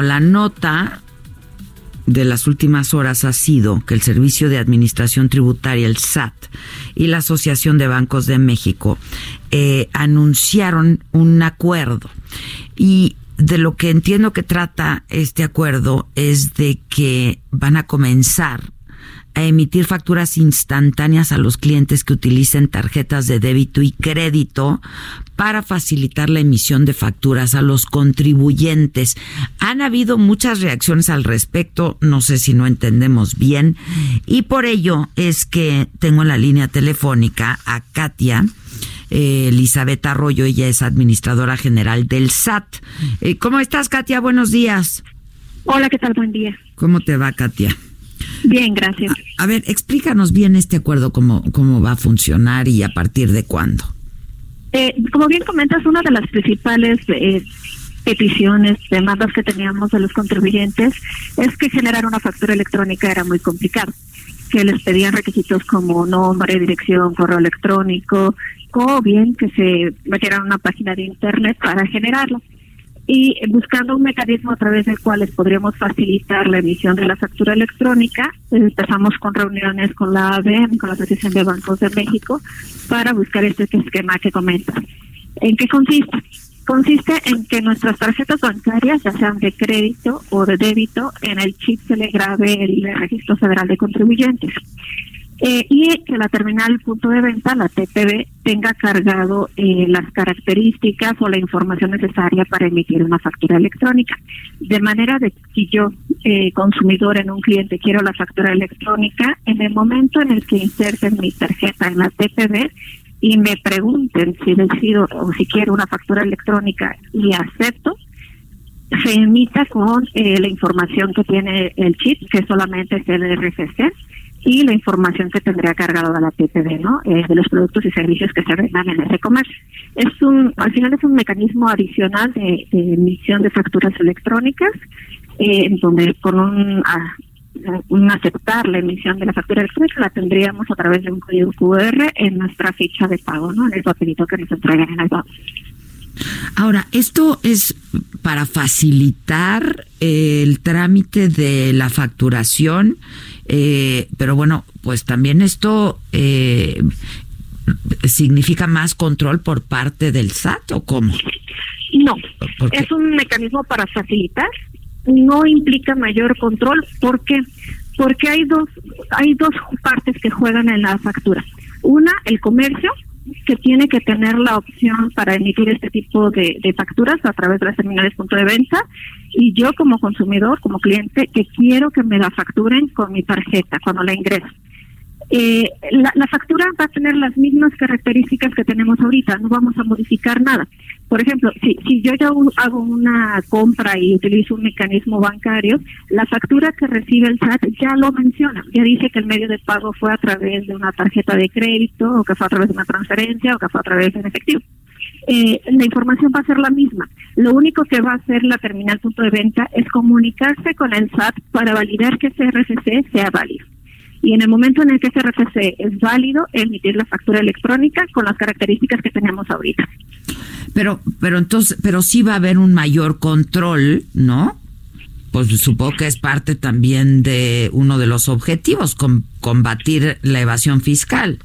La nota de las últimas horas ha sido que el Servicio de Administración Tributaria, el SAT, y la Asociación de Bancos de México eh, anunciaron un acuerdo. Y de lo que entiendo que trata este acuerdo es de que van a comenzar a emitir facturas instantáneas a los clientes que utilicen tarjetas de débito y crédito para facilitar la emisión de facturas a los contribuyentes. Han habido muchas reacciones al respecto, no sé si no entendemos bien, y por ello es que tengo en la línea telefónica a Katia. Eh, Elizabeth Arroyo, ella es administradora general del SAT. Eh, ¿Cómo estás, Katia? Buenos días. Hola, ¿qué tal? Buen día. ¿Cómo te va, Katia? Bien, gracias. A, ver, explícanos bien este acuerdo, cómo, cómo va a funcionar y a partir de cuándo. Eh, como bien comentas, una de las principales eh, peticiones, demandas que teníamos de los contribuyentes es que generar una factura electrónica era muy complicado, que les pedían requisitos como nombre, dirección, correo electrónico, o bien que se metieran a una página de internet para generarlo y buscando un mecanismo a través del cual les podríamos facilitar la emisión de la factura electrónica, empezamos con reuniones con la ABM, con la Asociación de Bancos de México, para buscar este esquema que comentas. ¿En qué consiste? Consiste en que nuestras tarjetas bancarias, ya sean de crédito o de débito, en el chip se le grabe el registro federal de contribuyentes. Eh, y que la terminal punto de venta, la TPV, tenga cargado eh, las características o la información necesaria para emitir una factura electrónica. De manera de que si yo, eh, consumidor en un cliente, quiero la factura electrónica, en el momento en el que inserten mi tarjeta en la TPV y me pregunten si decido o si quiero una factura electrónica y acepto, se emita con la información que tiene el chip, que solamente es el RFC, y la información que tendría cargado de la TPD, ¿no? Eh, de los productos y servicios que se vendan en ese comercio. Es un, al final es un mecanismo adicional de, emisión de facturas electrónicas, eh, donde con un, un aceptar la emisión de la factura electrónica la tendríamos a través de un código QR en nuestra ficha de pago, ¿no? En el papelito que nos entregan en el banco. Ahora, esto es para facilitar el trámite de la facturación eh, pero bueno, pues también esto eh, significa más control por parte del SAT o cómo? No, es un mecanismo para facilitar, no implica mayor control, ¿por qué? Porque hay dos, hay dos partes que juegan en la factura. Una, el comercio, que tiene que tener la opción para emitir este tipo de, facturas a través de las terminales punto de venta y yo como consumidor, como cliente, que quiero que me la facturen con mi tarjeta cuando la ingreso. Eh, la, factura va a tener las mismas características que tenemos ahorita, no vamos a modificar nada. Por ejemplo, si, si yo ya hago una compra y utilizo un mecanismo bancario, la factura que recibe el SAT ya lo menciona, ya dice que el medio de pago fue a través de una tarjeta de crédito o que fue a través de una transferencia o que fue a través de un efectivo. Eh, la información va a ser la misma. Lo único que va a hacer la terminal punto de venta es comunicarse con el SAT para validar que ese RFC sea válido y en el momento en el que ese RFC es válido, emitir la factura electrónica con las características que tenemos ahorita. Pero, pero entonces, pero sí va a haber un mayor control, ¿no? Pues supongo que es parte también de uno de los objetivos, combatir la evasión fiscal.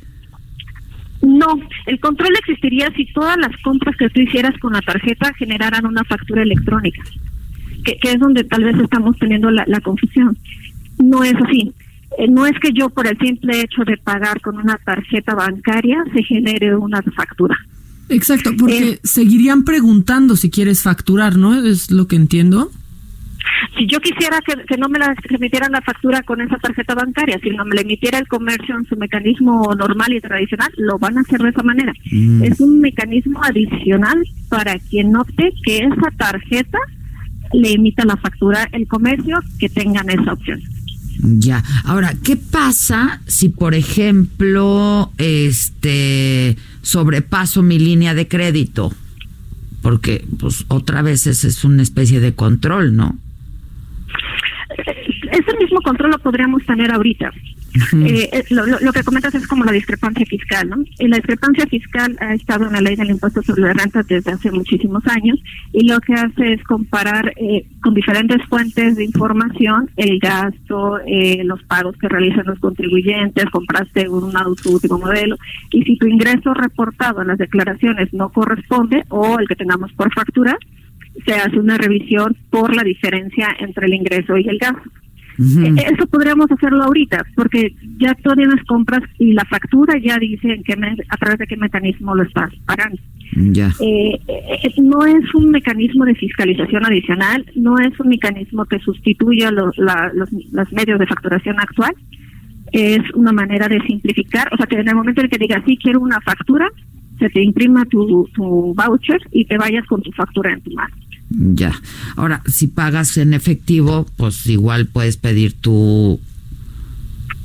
No, el control existiría si todas las compras que tú hicieras con la tarjeta generaran una factura electrónica, que, es donde tal vez estamos teniendo la confusión. No es así. Eh, no es que yo por el simple hecho de pagar con una tarjeta bancaria se genere una factura. Exacto, porque eh, seguirían preguntando si quieres facturar, ¿no? Es lo que entiendo. si yo quisiera que, no me la emitieran la factura con esa tarjeta bancaria, sino me la emitiera el comercio en su mecanismo normal y tradicional, lo van a hacer de esa manera. Mm. Es un mecanismo adicional para quien opte que esa tarjeta le emita la factura el comercio que tengan esa opción. Ya. Ahora, ¿qué pasa si, por ejemplo, este sobrepaso mi línea de crédito? Porque, pues, otra vez es una especie de control, ¿no? Ese mismo control lo podríamos tener ahorita. Eh, eh, lo, que comentas es como la discrepancia fiscal, ¿no? Y la discrepancia fiscal ha estado en la ley del impuesto sobre la renta desde hace muchísimos años y lo que hace es comparar eh, con diferentes fuentes de información el gasto, los pagos que realizan los contribuyentes, compraste un auto último modelo y si tu ingreso reportado en las declaraciones no corresponde o el que tengamos por factura, se hace una revisión por la diferencia entre el ingreso y el gasto. Eh, eso podríamos hacerlo ahorita, porque ya todavía las compras y la factura ya dice que a través de qué mecanismo lo estás pagando. Ya. Eh, eh, no es un mecanismo de fiscalización adicional, no es un mecanismo que sustituya los, los, medios de facturación actual, es una manera de simplificar, o sea que en el momento en que digas, sí, quiero una factura, se te imprima tu, tu voucher y te vayas con tu factura en tu mano. Ya. Ahora, si pagas en efectivo, pues igual puedes pedir tu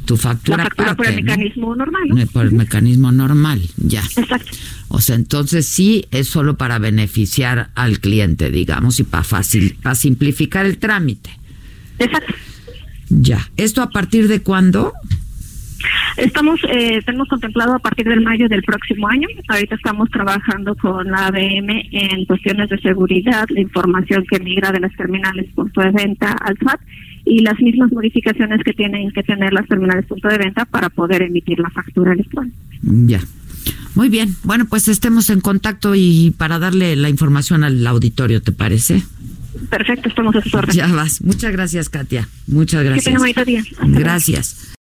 tu factura, la factura por el mecanismo normal. ¿no? Por el mecanismo normal, ya. Exacto. O sea, entonces sí es solo para beneficiar al cliente, digamos, y para fácil, para simplificar el trámite. Exacto. Ya. ¿Esto a partir de cuándo? Estamos, eh, tenemos contemplado a partir del mayo del próximo año. Ahorita estamos trabajando con la ABM en cuestiones de seguridad, la información que migra de las terminales punto de venta al SAT y las mismas modificaciones que tienen que tener las terminales punto de venta para poder emitir la factura electrónica. Ya. Muy bien. Bueno, pues estemos en contacto y para darle la información al auditorio, ¿te parece? Perfecto, estamos a su orden. Ya vas. Muchas gracias, Katia. Muchas gracias. Que tenga día. Gracias.